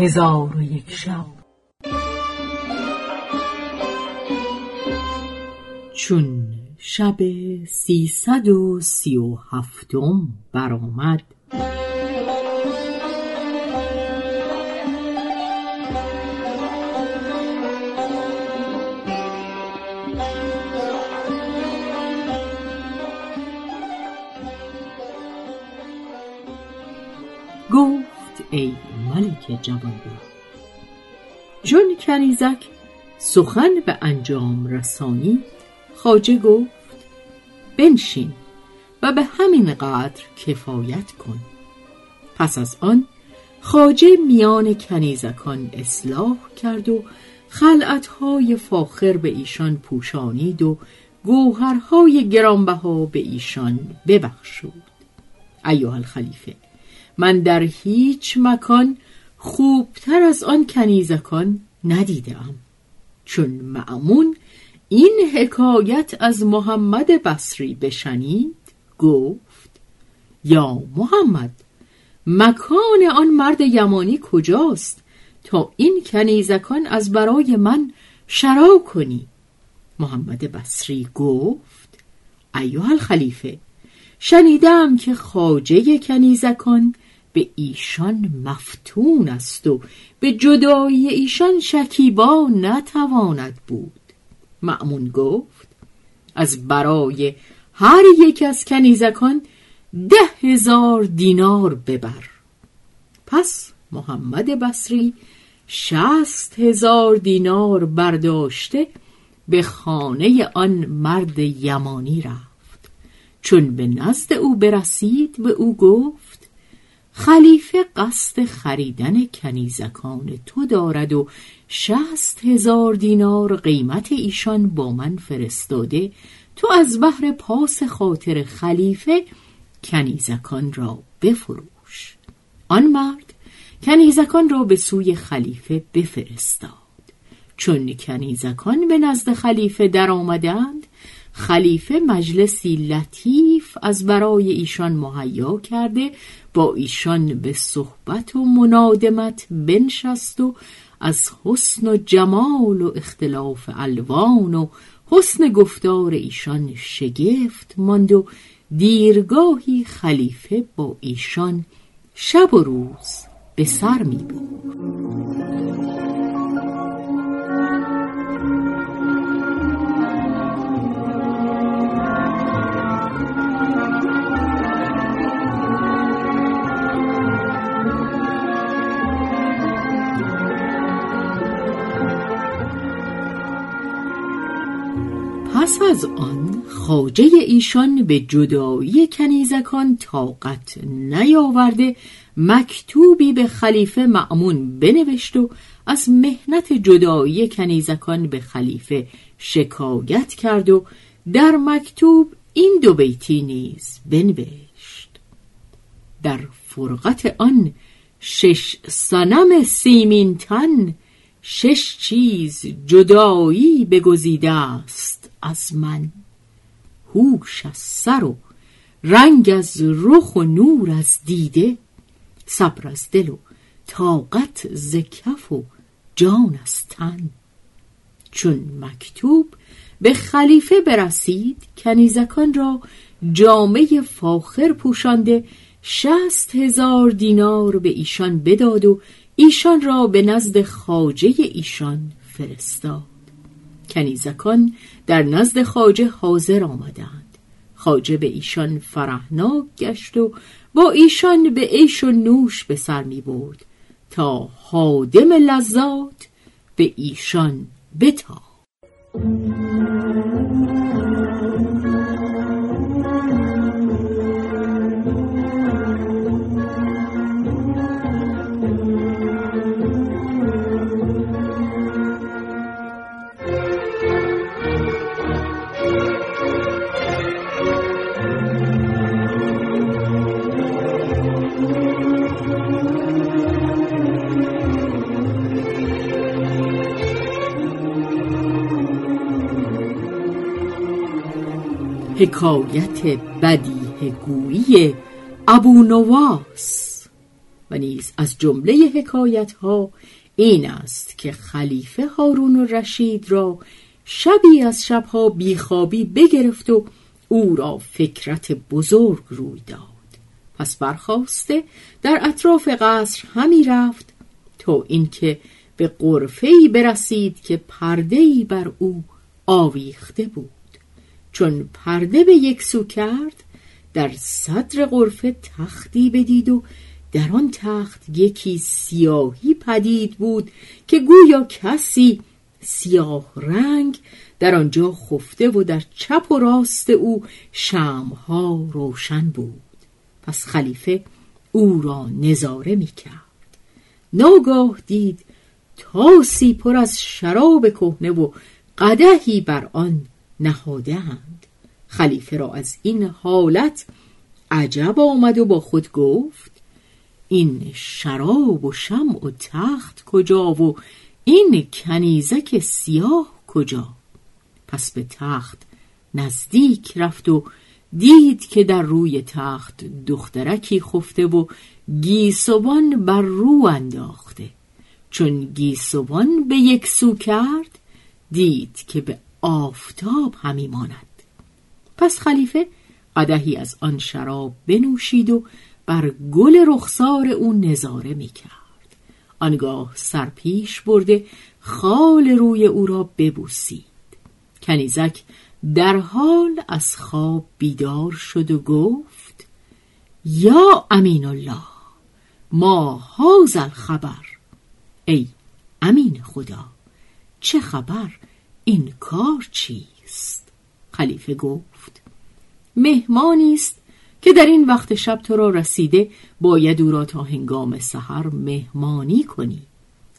هزار و یک شب. چون شب سیصد و سی و هفتم برآمد گفت ای ملک جوانبخت چون کنیزک سخن به انجام رسانی. خواجه گفت بنشین و به همین قدر کفایت کن. پس از آن خواجه میان کنیزکان اصلاح کرد و خلعتهای فاخر به ایشان پوشانید و گوهرهای گرانبها به ایشان ببخشود. ایها الخلیفه من در هیچ مکان خوبتر از آن کنیزکان ندیدم چون معمون این حکایت از محمد بصری بشنید گفت یا محمد مکان آن مرد یمانی کجاست تا این کنیزکان از برای من شرا کنی؟ محمد بصری گفت ایها الخلیفه شنیدم که خاجه کنیزکان به ایشان مفتون است و به جدایی ایشان شکیبا نتواند بود. معمون گفت از برای هر یک از کنیزکان ده هزار دینار ببر. پس محمد بصری شست هزار دینار برداشته به خانه آن مرد یمانی رفت. چون به نزد او برسید به او گفت خلیفه قصد خریدن کنیزکان تو دارد و شست هزار دینار قیمت ایشان با من فرستاده. تو از بحر پاس خاطر خلیفه کنیزکان را بفروش. آن مرد کنیزکان را به سوی خلیفه بفرستاد. چون کنیزکان به نزد خلیفه در آمدند خلیفه مجلسی لطیف از برای ایشان مهیا کرده با ایشان به صحبت و منادمت بنشست و از حسن و جمال و اختلاف الوان و حسن گفتار ایشان شگفت ماند و دیرگاهی خلیفه با ایشان شب و روز به سر می پس از آن خاجه ایشان به جدایی کنیزکان طاقت نیاورده مکتوبی به خلیفه معمون بنوشت و از مهنت جدایی کنیزکان به خلیفه شکایت کرد و در مکتوب این دو بیتی نیز بنوشت. در فرقت آن شش سنم سیمین تن شش چیز جدایی بگزیده است از من. هوش از سر و رنگ از رخ و نور از دیده صبر از دل و طاقت ز کف و جان از تن. چون مکتوب به خلیفه برسید کنیزکان را جامعه فاخر پوشانده شست هزار دینار به ایشان بداد و ایشان را به نزد خاجه ایشان فرستاد. کنیزکان در نزد خاجه حاضر آمدند. خاجه به ایشان فرهناک گشت و با ایشان به عیش و نوش به سر می برد تا حادم لذات به ایشان بتا. حکایت بدیه گویی ابو نواس. و نیز از جمله حکایت ها این است که خلیفه هارون رشید را شبی از شبها بیخوابی بگرفت و او را فکرت بزرگ روی داد. پس برخواسته در اطراف قصر همی رفت تا اینکه به قرفه‌ای برسید که پرده‌ای بر او آویخته بود. چون پرده به یک سو کرد در صدر قرفه تختی بدید و در آن تخت یکی سیاهی پدید بود که گویا کسی سیاه رنگ در آنجا خفته و در چپ و راست او شمها روشن بود. پس خلیفه او را نظاره می کرد ناگاه دید تاسی پر از شراب کهنه و قدهی بر آن نهادهاند. خلیفه را از این حالت عجب آمد و با خود گفت این شراب و شمع و تخت کجا و این کنیزک سیاه کجا؟ پس به تخت نزدیک رفت و دید که در روی تخت دخترکی خفته و گیسوان بر رو انداخته. چون گیسوان به یک سو کرد دید که به آفتاب همی ماند. پس خلیفه قدهی از آن شراب بنوشید و بر گل رخسار او نظاره می کرد. آنگاه سرپیش برده خال روی او را ببوسید. کنیزک در حال از خواب بیدار شد و گفت یا امین الله ما هازل خبر ای امین خدا چه خبر؟ این کار چیست؟ خلیفه گفت مهمانی است که در این وقت شب تو را رسیده باید او را تا هنگام سحر مهمانی کنی.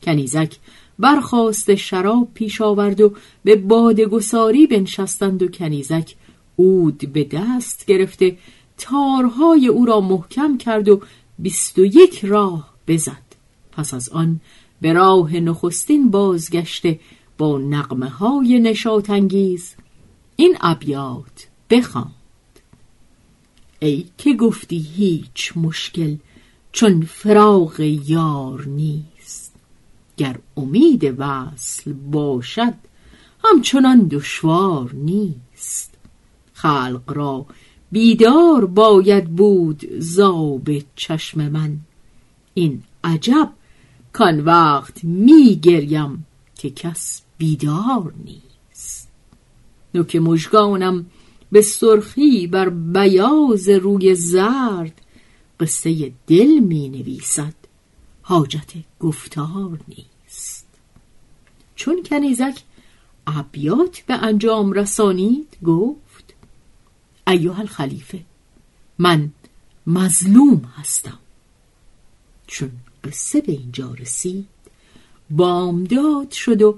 کنیزک برخواست شراب پیش آورد و به بادگساری بنشستند و کنیزک اود به دست گرفته تارهای او را محکم کرد و بیست و یک راه بزد. پس از آن به راه نخستین بازگشته با نقمه های نشاتانگیز این ابیات بخواند ای که گفتی هیچ مشکل چون فراغ یار نیست گر امید وصل باشد همچنان دشوار نیست. خلق را بیدار باید بود زاب چشم من. این عجب کان وقت می گریم که کس بیدار نیست. نوک مژگانم به سرخی بر بیاز روی زرد قصه دل می نویسد حاجت گفتار نیست. چون کنیزک ابیات به انجام رسانید گفت ایوه الخلیفه من مظلوم هستم. چون قصه به اینجا رسید بامداد شد و